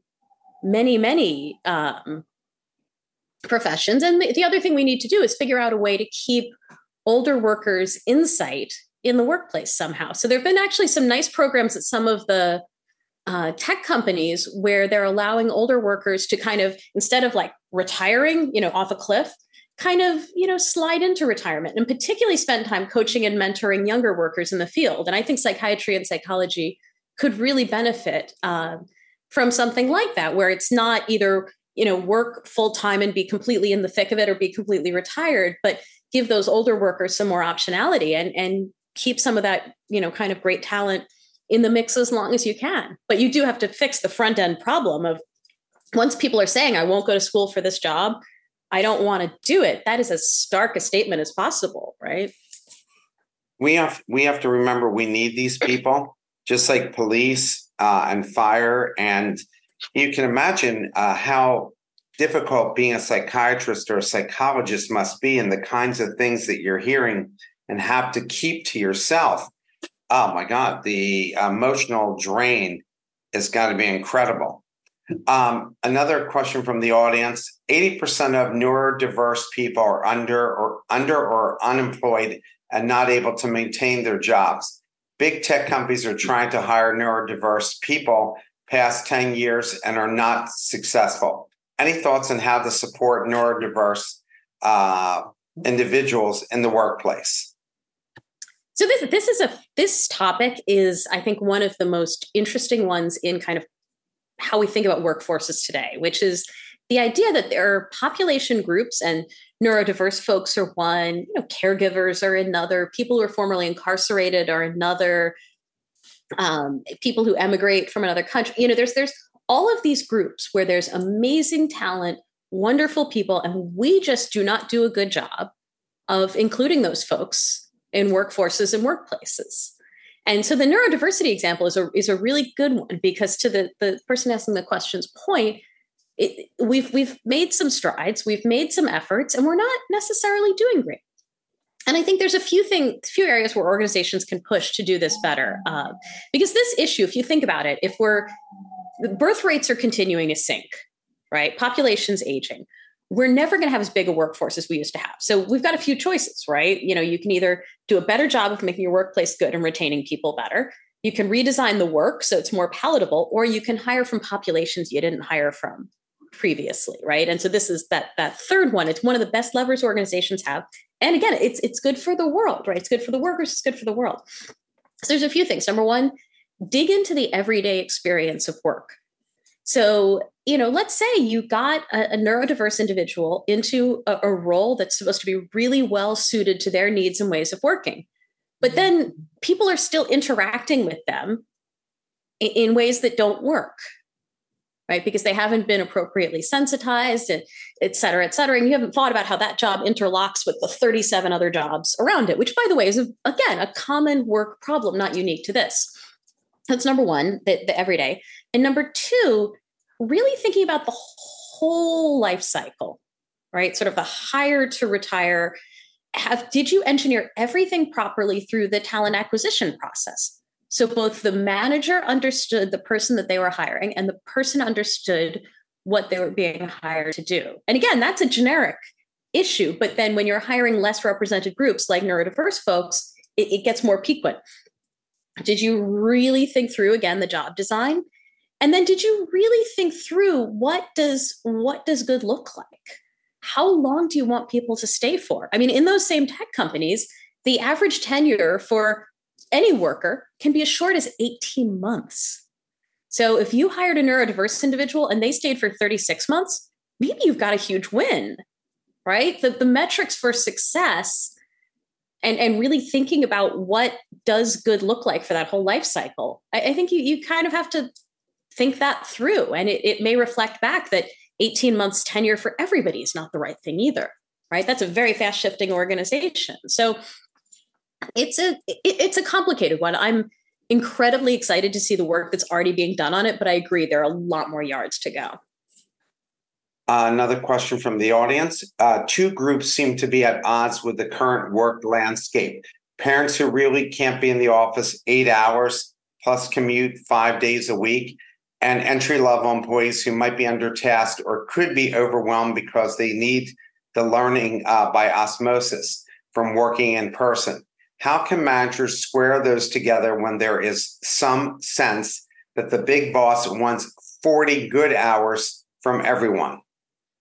many many um, professions. And the, the other thing we need to do is figure out a way to keep older workers' insight in the workplace somehow. So there have been actually some nice programs at some of the uh, tech companies where they're allowing older workers to kind of instead of like retiring, you know, off a cliff, kind of you know slide into retirement and particularly spend time coaching and mentoring younger workers in the field. And I think psychiatry and psychology could really benefit uh, from something like that, where it's not either you know work full time and be completely in the thick of it or be completely retired, but give those older workers some more optionality and and keep some of that you know kind of great talent in the mix as long as you can. But you do have to fix the front end problem of once people are saying, I won't go to school for this job, I don't want to do it, that is as stark a statement as possible, right? We have we have to remember we need these people, just like police uh, and fire, and you can imagine uh, how difficult being a psychiatrist or a psychologist must be, and the kinds of things that you're hearing and have to keep to yourself oh my God, the emotional drain has got to be incredible. Um, another question from the audience 80% of neurodiverse people are under or under or unemployed and not able to maintain their jobs. Big tech companies are trying to hire neurodiverse people past 10 years and are not successful. Any thoughts on how to support neurodiverse uh, individuals in the workplace? So this this is a this topic is I think one of the most interesting ones in kind of how we think about workforces today, which is the idea that there are population groups and neurodiverse folks are one, you know, caregivers are another, people who are formerly incarcerated are another, um, people who emigrate from another country. You know, there's there's all of these groups where there's amazing talent, wonderful people, and we just do not do a good job of including those folks in workforces and workplaces. And so the neurodiversity example is a, is a really good one because to the, the person asking the question's point, it, we've, we've made some strides, we've made some efforts, and we're not necessarily doing great. And I think there's a few things, few areas where organizations can push to do this better. Uh, because this issue, if you think about it, if we're birth rates are continuing to sink, right? Population's aging we're never going to have as big a workforce as we used to have. So we've got a few choices, right? You know, you can either do a better job of making your workplace good and retaining people better. You can redesign the work so it's more palatable, or you can hire from populations you didn't hire from previously, right? And so this is that that third one. It's one of the best levers organizations have. And again, it's it's good for the world, right? It's good for the workers, it's good for the world. So there's a few things. Number one, dig into the everyday experience of work. So, you know, let's say you got a, a neurodiverse individual into a, a, role that's supposed to be really well suited to their needs and ways of working. But mm-hmm. then people are still interacting with them in, in ways that don't work, right? Because they haven't been appropriately sensitized, and et cetera, et cetera. And you haven't thought about how that job interlocks with the 37 other jobs around it, which, by the way, is, a, again, a common work problem, not unique to this. That's number one, the, the everyday. And number two, really thinking about the whole life cycle, right? Sort of the hire to retire. Have did you engineer everything properly through the talent acquisition process? So both the manager understood the person that they were hiring and the person understood what they were being hired to do. And again, that's a generic issue. But then when you're hiring less represented groups like neurodiverse folks, it, it gets more piquant. Did you really think through again the job design? And then did you really think through what does what does good look like? How long do you want people to stay for? I mean, in those same tech companies, the average tenure for any worker can be as short as 18 months. So if you hired a neurodiverse individual and they stayed for 36 months, maybe you've got a huge win, right? The, the metrics for success and, and really thinking about what does good look like for that whole life cycle. I, I think you, you kind of have to think that through. And it, it may reflect back that 18 months tenure for everybody is not the right thing either, right? That's a very fast shifting organization. So it's a it, it's a complicated one. I'm incredibly excited to see the work that's already being done on it, but I agree there are a lot more yards to go. Uh, another question from the audience. Uh, two groups seem to be at odds with the current work landscape. Parents who really can't be in the office eight hours plus commute five days a week, and entry level employees who might be undertasked or could be overwhelmed because they need the learning uh, by osmosis from working in person. How can managers square those together when there is some sense that the big boss wants 40 good hours from everyone?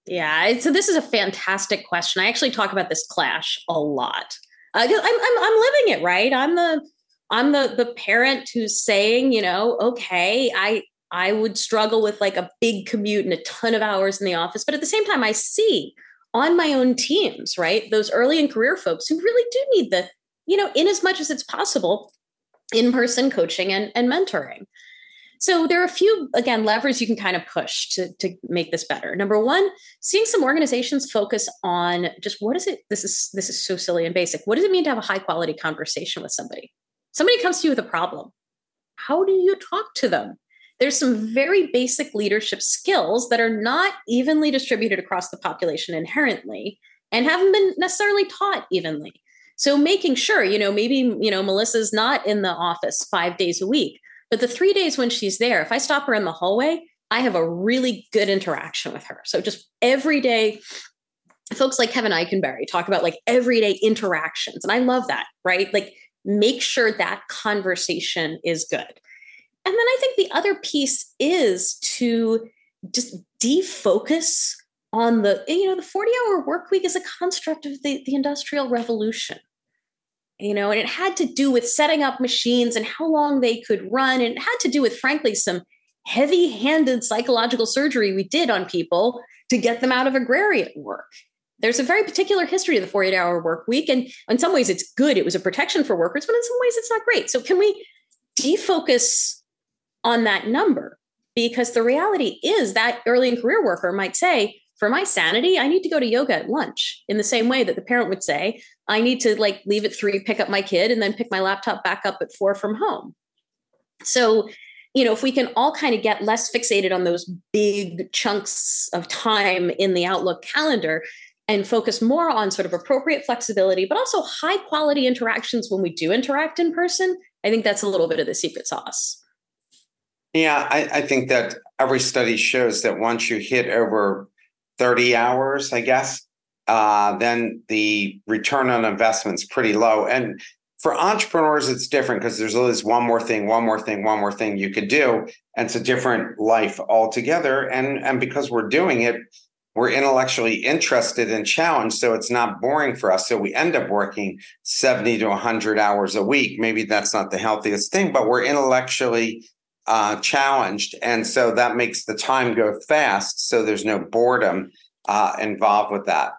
Yeah, so this is a fantastic question. I actually talk about this clash a lot. Uh, I'm, I'm, I'm living it, right? I'm the I'm the the parent who's saying, you know, okay, I I would struggle with like a big commute and a ton of hours in the office, but at the same time, I see on my own teams, right, those early in career folks who really do need the, you know, in as much as it's possible, in person coaching and, and mentoring. So there are a few, again, levers you can kind of push to, to make this better. Number one, seeing some organizations focus on just what is it? This is this is so silly and basic. What does it mean to have a high quality conversation with somebody? Somebody comes to you with a problem. How do you talk to them? There's some very basic leadership skills that are not evenly distributed across the population inherently and haven't been necessarily taught evenly. So making sure, you know, maybe, you know, Melissa's not in the office 5 days a week but the three days when she's there, if I stop her in the hallway, I have a really good interaction with her. So just every day, folks like Kevin Eikenberry talk about like everyday interactions. And I love that, right? Like make sure that conversation is good. And then I think the other piece is to just defocus on the, you know, the 40 hour work week is a construct of the, the industrial revolution you know, and it had to do with setting up machines and how long they could run. And it had to do with, frankly, some heavy handed psychological surgery we did on people to get them out of agrarian work. There's a very particular history of the 48 hour work week. And in some ways, it's good. It was a protection for workers, but in some ways, it's not great. So, can we defocus on that number? Because the reality is that early in career worker might say, for my sanity, I need to go to yoga at lunch in the same way that the parent would say, I need to like leave at three, pick up my kid, and then pick my laptop back up at four from home. So, you know, if we can all kind of get less fixated on those big chunks of time in the Outlook calendar and focus more on sort of appropriate flexibility, but also high quality interactions when we do interact in person, I think that's a little bit of the secret sauce. Yeah, I, I think that every study shows that once you hit over 30 hours, I guess, uh, then the return on investment is pretty low. And for entrepreneurs, it's different because there's always one more thing, one more thing, one more thing you could do. And it's a different life altogether. And, and because we're doing it, we're intellectually interested and challenged. So it's not boring for us. So we end up working 70 to 100 hours a week. Maybe that's not the healthiest thing, but we're intellectually uh, challenged. And so that makes the time go fast. So there's no boredom uh, involved with that.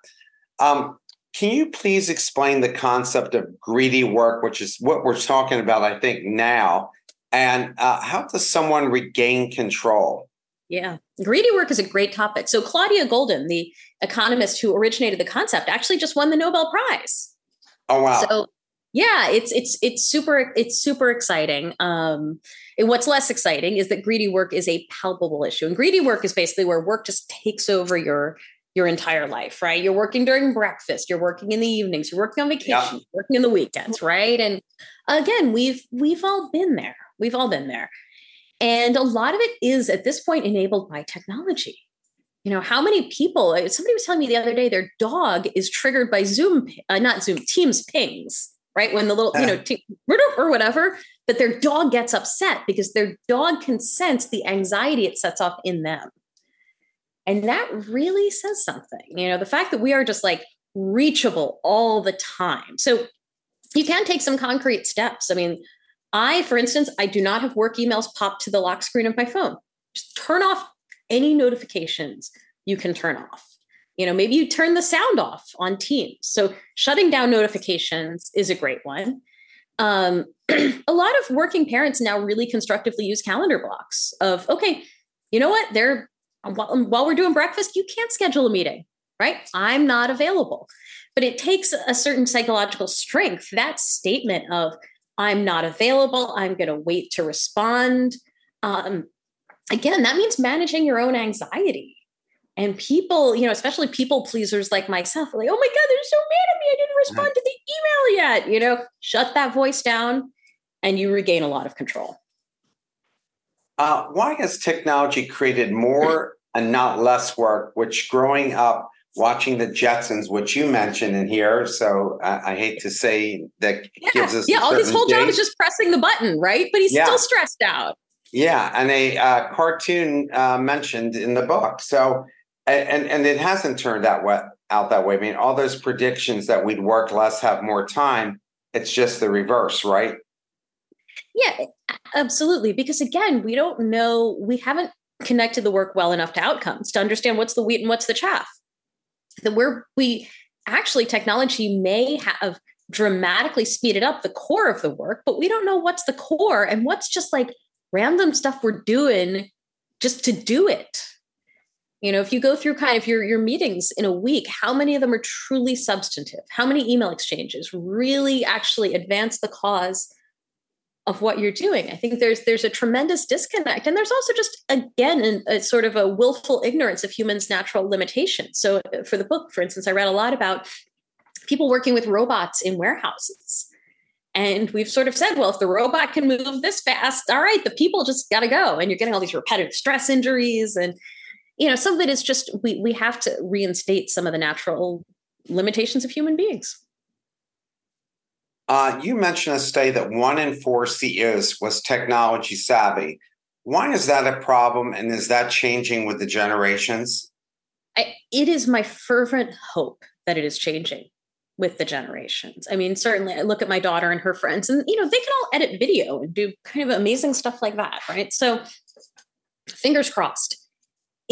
Um, can you please explain the concept of greedy work, which is what we're talking about, I think, now? And uh, how does someone regain control? Yeah, greedy work is a great topic. So, Claudia Goldin, the economist who originated the concept, actually just won the Nobel Prize. Oh, wow. So, yeah it's it's it's super it's super exciting. Um and what's less exciting is that greedy work is a palpable issue. And greedy work is basically where work just takes over your your entire life right? You're working during breakfast you're working in the evenings you're working on vacation yeah. working in the weekends right? And again we've we've all been there. We've all been there. And a lot of it is at this point enabled by technology. You know how many people somebody was telling me the other day their dog is triggered by zoom uh, not zoom teams pings right? When the little, you know, t- or whatever, but their dog gets upset because their dog can sense the anxiety it sets off in them. And that really says something. You know, the fact that we are just like reachable all the time. So you can take some concrete steps. I mean, I, for instance, I do not have work emails pop to the lock screen of my phone. Just turn off any notifications you can turn off you know maybe you turn the sound off on teams. So shutting down notifications is a great one. Um, a lot of working parents now really constructively use calendar blocks of okay you know what? They're while, we're doing breakfast you can't schedule a meeting right? I'm not available. But it takes a certain psychological strength that statement of i'm not available i'm going to wait to respond. Um, again that means managing your own anxiety And people, you know, especially people pleasers like myself, like, oh my God, they're so mad at me. I didn't respond to the email yet. You know, shut that voice down and you regain a lot of control. Uh, why has technology created more and not less work? Which growing up watching the Jetsons, which you mentioned in here, so I, I hate to say that yeah. gives us yeah. All his whole job is just pressing the button, right? But he's yeah. still stressed out. Yeah, and a uh, cartoon uh, mentioned in the book. So, and and it hasn't turned out what out that way. I mean, all those predictions that we'd work less, have more time. It's just the reverse, right? Yeah, absolutely. Because again, we don't know. We haven't connected the work well enough to outcomes to understand what's the wheat and what's the chaff. That we're we actually technology may have dramatically speeded up the core of the work, but we don't know what's the core and what's just like random stuff we're doing just to do it. You know, if you go through kind of your, your meetings in a week, how many of them are truly substantive? How many email exchanges really actually advance the cause of what you're doing? I think there's there's a tremendous disconnect, and there's also just again a, sort of a willful ignorance of humans' natural limitations. So, uh, for the book, for instance, I read a lot about people working with robots in warehouses and we've sort of said, well, if the robot can move this fast, all right, the people just got to go. And you're getting all these repetitive stress injuries. And, you know, some of it is just we, we have to reinstate some of the natural limitations of human beings. Uh, you mentioned a study that one in four CEOs was technology savvy. Why is that a problem? And is that changing with the generations? I, it is my fervent hope that it is changing with the generations. I mean, certainly I look at my daughter and her friends, and you know, they can all edit video and do kind of amazing stuff like that, right? So fingers crossed.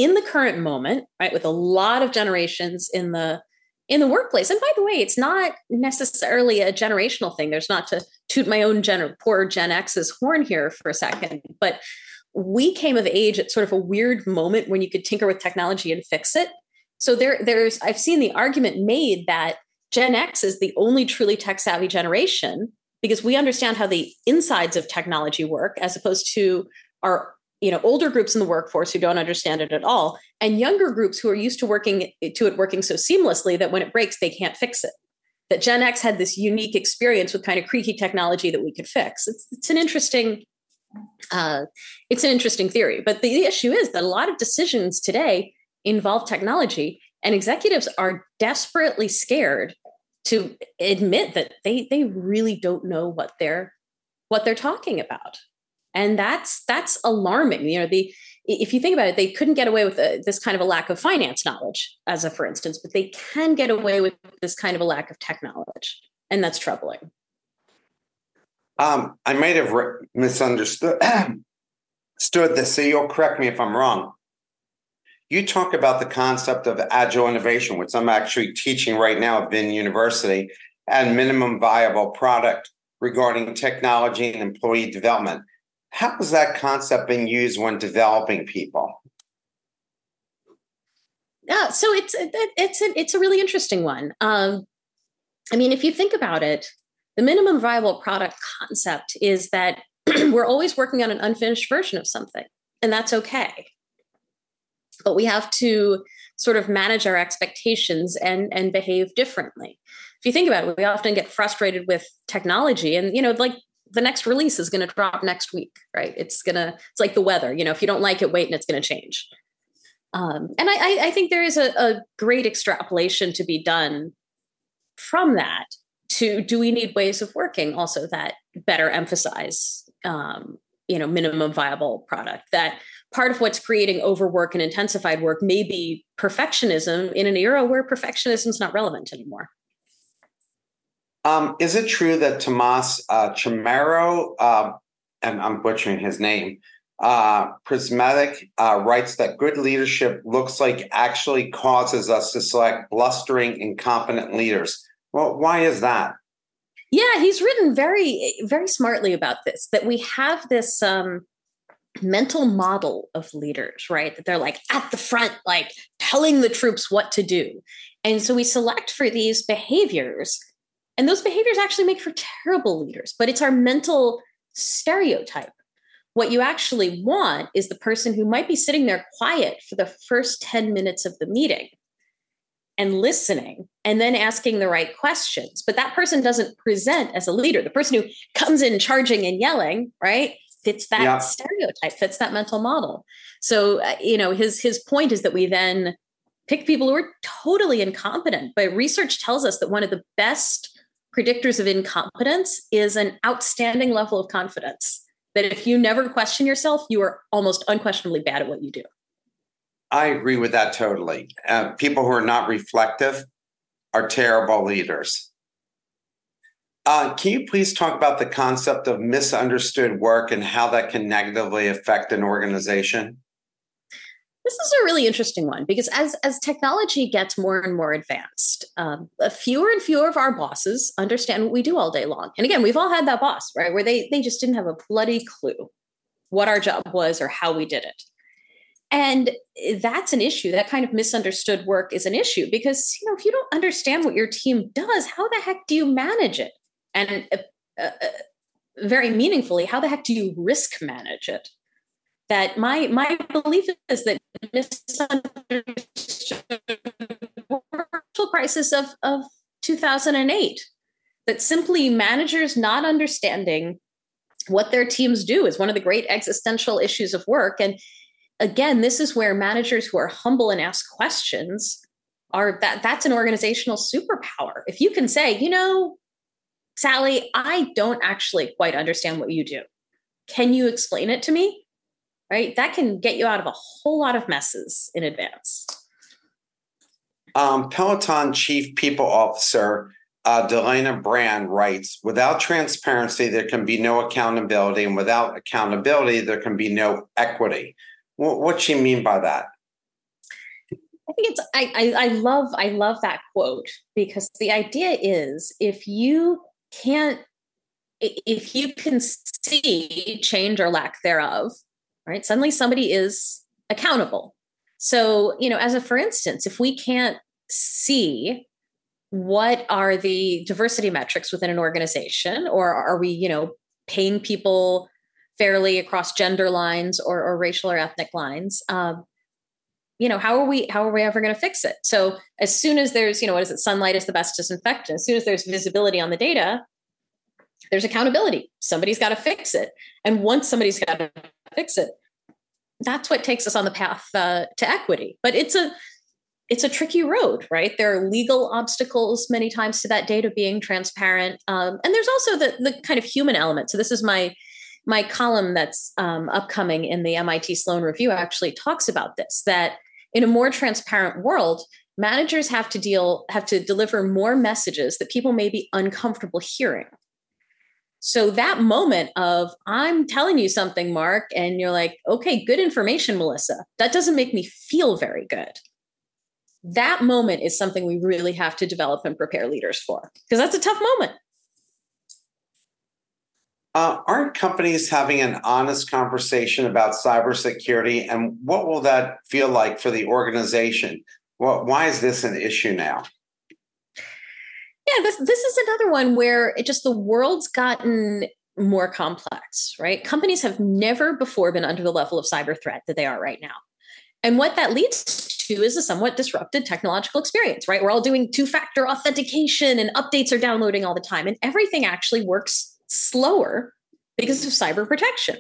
In the current moment, right, with a lot of generations in the in the workplace. And by the way, it's not necessarily a generational thing. There's not to toot my own gen poor Gen X's horn here for a second, but we came of age at sort of a weird moment when you could tinker with technology and fix it. So there, there's I've seen the argument made that Gen X is the only truly tech savvy generation because we understand how the insides of technology work as opposed to our you know older groups in the workforce who don't understand it at all and younger groups who are used to working to it working so seamlessly that when it breaks they can't fix it. That gen x had this unique experience with kind of creaky technology that we could fix. It's, it's an interesting uh, it's an interesting theory but the issue is that a lot of decisions today involve technology and executives are desperately scared to admit that they they really don't know what they're what they're talking about and that's that's alarming. You know the if you think about it they couldn't get away with a, this kind of a lack of finance knowledge as a for instance but they can get away with this kind of a lack of tech knowledge and that's troubling. Um, i might have re- misunderstood stood this so you'll correct me if i'm wrong. You talk about the concept of agile innovation, which I'm actually teaching right now at Vin University, and minimum viable product regarding technology and employee development. How is that concept being used when developing people? Yeah, so it's it's a, it's a really interesting one. Um, I mean, if you think about it, the minimum viable product concept is that we're always working on an unfinished version of something, and that's okay but we have to sort of manage our expectations and and behave differently if you think about it we often get frustrated with technology and you know like the next release is going to drop next week right it's gonna it's like the weather you know if you don't like it wait and it's going to change um, and I, I think there is a, a great extrapolation to be done from that to do we need ways of working also that better emphasize um, you know minimum viable product that part of what's creating overwork and intensified work may be perfectionism in an era where perfectionism is not relevant anymore. Um, is it true that Tomas uh, Chamorro, uh, and I'm butchering his name, uh, Prismatic uh, writes that good leadership looks like actually causes us to select blustering, incompetent leaders. Well, why is that? Yeah, he's written very, very smartly about this. That we have this um, mental model of leaders, right? That they're like at the front, like telling the troops what to do. And so we select for these behaviors, and those behaviors actually make for terrible leaders, but it's our mental stereotype. what you actually want is the person who might be sitting there quiet for the first 10 minutes of the meeting and listening and then asking the right questions. But that person doesn't present as a leader. The person who comes in charging and yelling, right? Fits that yeah. stereotype, fits that mental model. So, uh, you know, his his point is that we then pick people who are totally incompetent. But research tells us that one of the best predictors of incompetence is an outstanding level of confidence that if you never question yourself, you are almost unquestionably bad at what you do. I agree with that totally. Uh, people who are not reflective are terrible leaders. Uh, can you please talk about the concept of misunderstood work and how that can negatively affect an organization? This is a really interesting one because as as technology gets more and more advanced, um, fewer and fewer of our bosses understand what we do all day long. And again, we've all had that boss, right, where they they just didn't have a bloody clue what our job was or how we did it. And that's an issue. That kind of misunderstood work is an issue because you know if you don't understand what your team does, how the heck do you manage it? And uh, uh, uh very meaningfully, how the heck do you risk manage it? That my my belief is that misunderstood crisis of of 2008 that simply managers not understanding what their teams do is one of the great existential issues of work. And again this is where managers who are humble and ask questions are that that's an organizational superpower. If you can say you know sally i don't actually quite understand what you do. Can you explain it to me right? That can get you out of a whole lot of messes in advance. Um, Peloton Chief People Officer uh, Dalana Brand writes Without transparency, there can be no accountability. And without accountability, there can be no equity. What, what she mean by that? I think it's I, I I love I love that quote because the idea is if you can't if you can see change or lack thereof right? Suddenly somebody is accountable. So, you know, as a for instance, if we can't see what are the diversity metrics within an organization, or are we, you know, paying people fairly across gender lines or, or racial or ethnic lines? Um, you know, how are we how are we ever going to fix it? So as soon as there's, you know, what is it? Sunlight is the best disinfectant. As soon as there's visibility on the data, there's accountability. Somebody's got to fix it. And once somebody's got to fix it, that's what takes us on the path uh, to equity. But it's a it's a tricky road, right? There are legal obstacles many times to that data being transparent, um, and there's also the the kind of human element. So this is my my column that's um, upcoming in the MIT Sloan Review actually talks about this. That in a more transparent world, managers have to deal have to deliver more messages that people may be uncomfortable hearing so that moment of I'm telling you something, Mark, and you're like, okay, good information, Melissa. That doesn't make me feel very good. That moment is something we really have to develop and prepare leaders for because that's a tough moment. Uh, aren't companies having an honest conversation about cybersecurity, and what will that feel like for the organization? Why is this an issue now? Yeah this this is another one where it just the world's gotten more complex right? Companies have never before been under the level of cyber threat that they are right now. And what that leads to is a somewhat disrupted technological experience right? We're all doing two factor authentication and updates are downloading all the time and everything actually works slower because of cyber protection.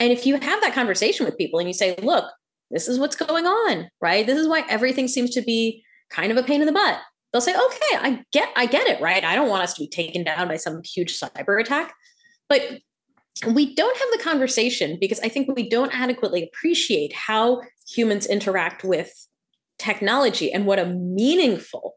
And if you have that conversation with people and you say look this is what's going on right? This is why everything seems to be kind of a pain in the butt they'll say, okay, I get, I get it, right? I don't want us to be taken down by some huge cyber attack. But we don't have the conversation because I think we don't adequately appreciate how humans interact with technology and what a meaningful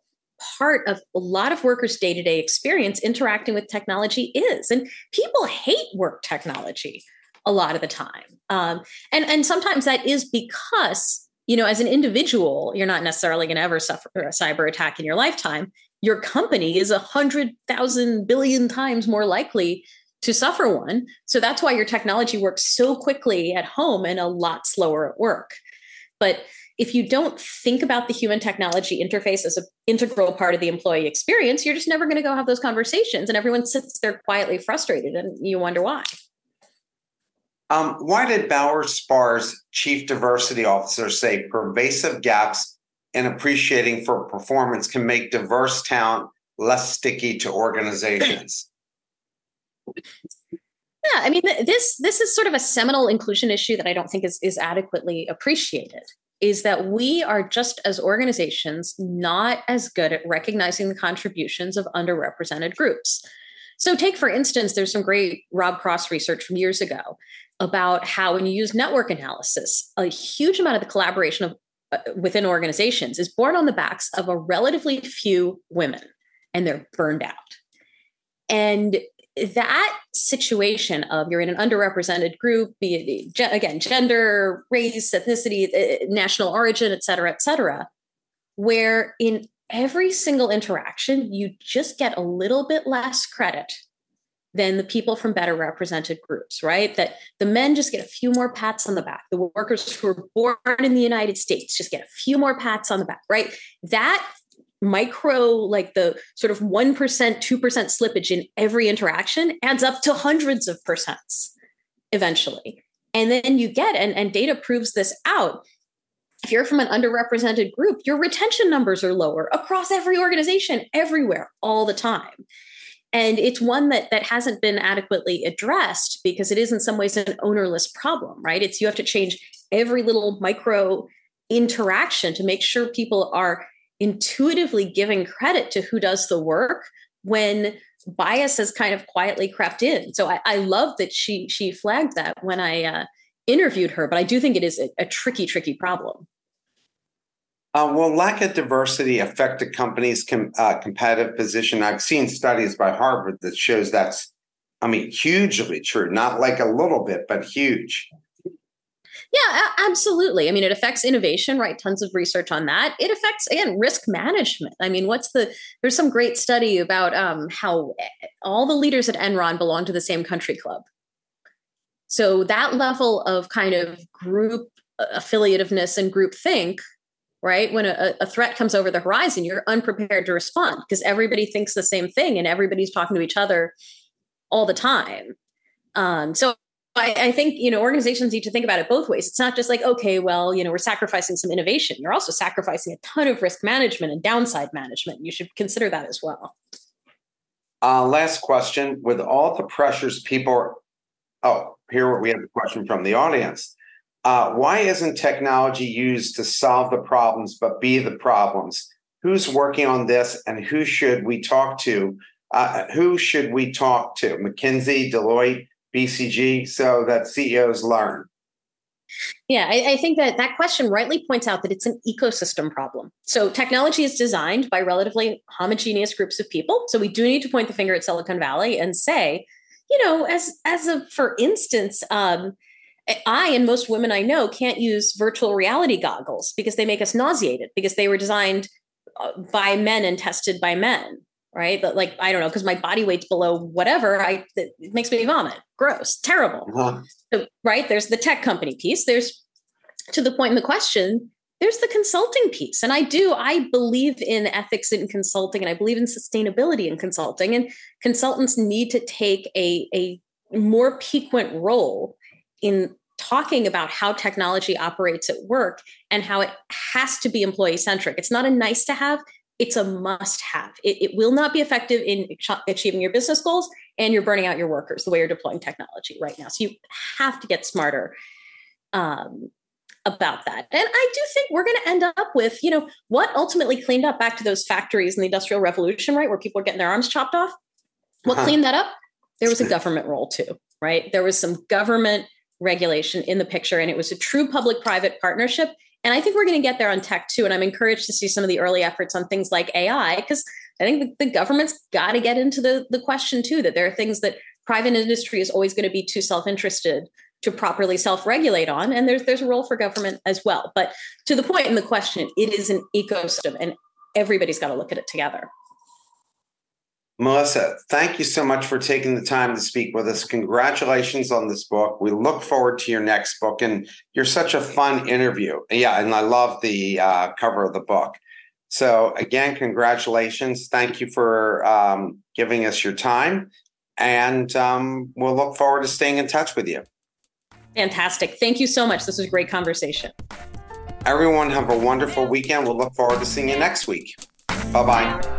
part of a lot of workers' day to day experience interacting with technology is. And people hate work technology a lot of the time. Um, and, and sometimes that is because you know, as an individual, you're not necessarily going to ever suffer a cyber attack in your lifetime. Your company is a hundred thousand billion times more likely to suffer one. So that's why your technology works so quickly at home and a lot slower at work. But if you don't think about the human technology interface as an integral part of the employee experience, you're just never going to go have those conversations. And everyone sits there quietly frustrated and you wonder why. Um, why did Bauer Spar's chief diversity officer say pervasive gaps in appreciating for performance can make diverse talent less sticky to organizations? Yeah, I mean this this is sort of a seminal inclusion issue that I don't think is is adequately appreciated. Is that we are just as organizations not as good at recognizing the contributions of underrepresented groups. So, take for instance, there's some great Rob Cross research from years ago about how when you use network analysis, a huge amount of the collaboration of uh, within organizations is born on the backs of a relatively few women, and they're burned out. And that situation of you're in an underrepresented group, be it again gender, race, ethnicity, uh, national origin, et cetera, et cetera, where in every single interaction you just get a little bit less credit than the people from better represented groups, right? That the men just get a few more pats on the back. The workers who are born in the United States just get a few more pats on the back, right? That micro, like the sort of 1%, 2% slippage in every interaction adds up to hundreds of percents eventually. And then you get, and, and data proves this out. If you're from an underrepresented group, your retention numbers are lower across every organization, everywhere, all the time. And it's one that that hasn't been adequately addressed because it is in some ways an ownerless problem, right? It's you have to change every little micro interaction to make sure people are intuitively giving credit to who does the work when bias has kind of quietly crept in. So I, I love that she she flagged that when I uh, interviewed her, but I do think it is a, a tricky, tricky problem. Uh, will lack of diversity affect a company's com- uh, competitive position? I've seen studies by Harvard that shows that's, I mean, hugely true. Not like a little bit, but huge. Yeah, absolutely. I mean, it affects innovation, right? Tons of research on that. It affects again risk management. I mean, what's the? There's some great study about um, how all the leaders at Enron belong to the same country club. So that level of kind of group uh, affiliativeness and group think, right? When a, a threat comes over the horizon, you're unprepared to respond because everybody thinks the same thing and everybody's talking to each other all the time. Um, so I, I, think you know organizations need to think about it both ways. It's not just like okay, well, you know, we're sacrificing some innovation. You're also sacrificing a ton of risk management and downside management. You should consider that as well. Uh, last question: With all the pressures people, are, oh, here we have a question from the audience. Uh, why isn't technology used to solve the problems but be the problems? Who's working on this, and who should we talk to? Uh, who should we talk to? McKinsey, Deloitte BCG so that CEOs learn? Yeah, I, I, think that that question rightly points out that it's an ecosystem problem. So technology is designed by relatively homogeneous groups of people. So we do need to point the finger at Silicon Valley and say, you know, as as a for instance, um, I and most women I know can't use virtual reality goggles because they make us nauseated because they were designed uh, by men and tested by men right? But like I don't know, because my body weight's below whatever, I it makes me vomit. Gross, terrible. Uh-huh. So, right? There's the tech company piece. There's to the point in the question. There's the consulting piece, and I do. I believe in ethics in consulting, and I believe in sustainability in consulting. And consultants need to take a a more piquant role in talking about how technology operates at work and how it has to be employee centric. It's not a nice to have, it's a must have. It, it, will not be effective in achieving your business goals and you're burning out your workers the way you're deploying technology right now. So you have to get smarter um, about that. And I do think we're going to end up with, you know, what ultimately cleaned up back to those factories in the Industrial Revolution, right? Where people are getting their arms chopped off. What uh-huh. cleaned that up? There was a government role too, right? There was some government regulation in the picture and it was a true public private partnership and I think we're going to get there on tech too. And I'm encouraged to see some of the early efforts on things like AI, because I think the, government's got to get into the, the question too that there are things that private industry is always going to be too self interested to properly self regulate on. And there's, there's a role for government as well. But to the point in the question, it is an ecosystem and everybody's got to look at it together. Melissa, thank you so much for taking the time to speak with us. Congratulations on this book. We look forward to your next book, and you're such a fun interview. Yeah, and I love the uh, cover of the book. So, again, congratulations. Thank you for um, giving us your time, and um, we'll look forward to staying in touch with you. Fantastic. Thank you so much. This was a great conversation. Everyone, have a wonderful weekend. We'll look forward to seeing you next week. Bye bye.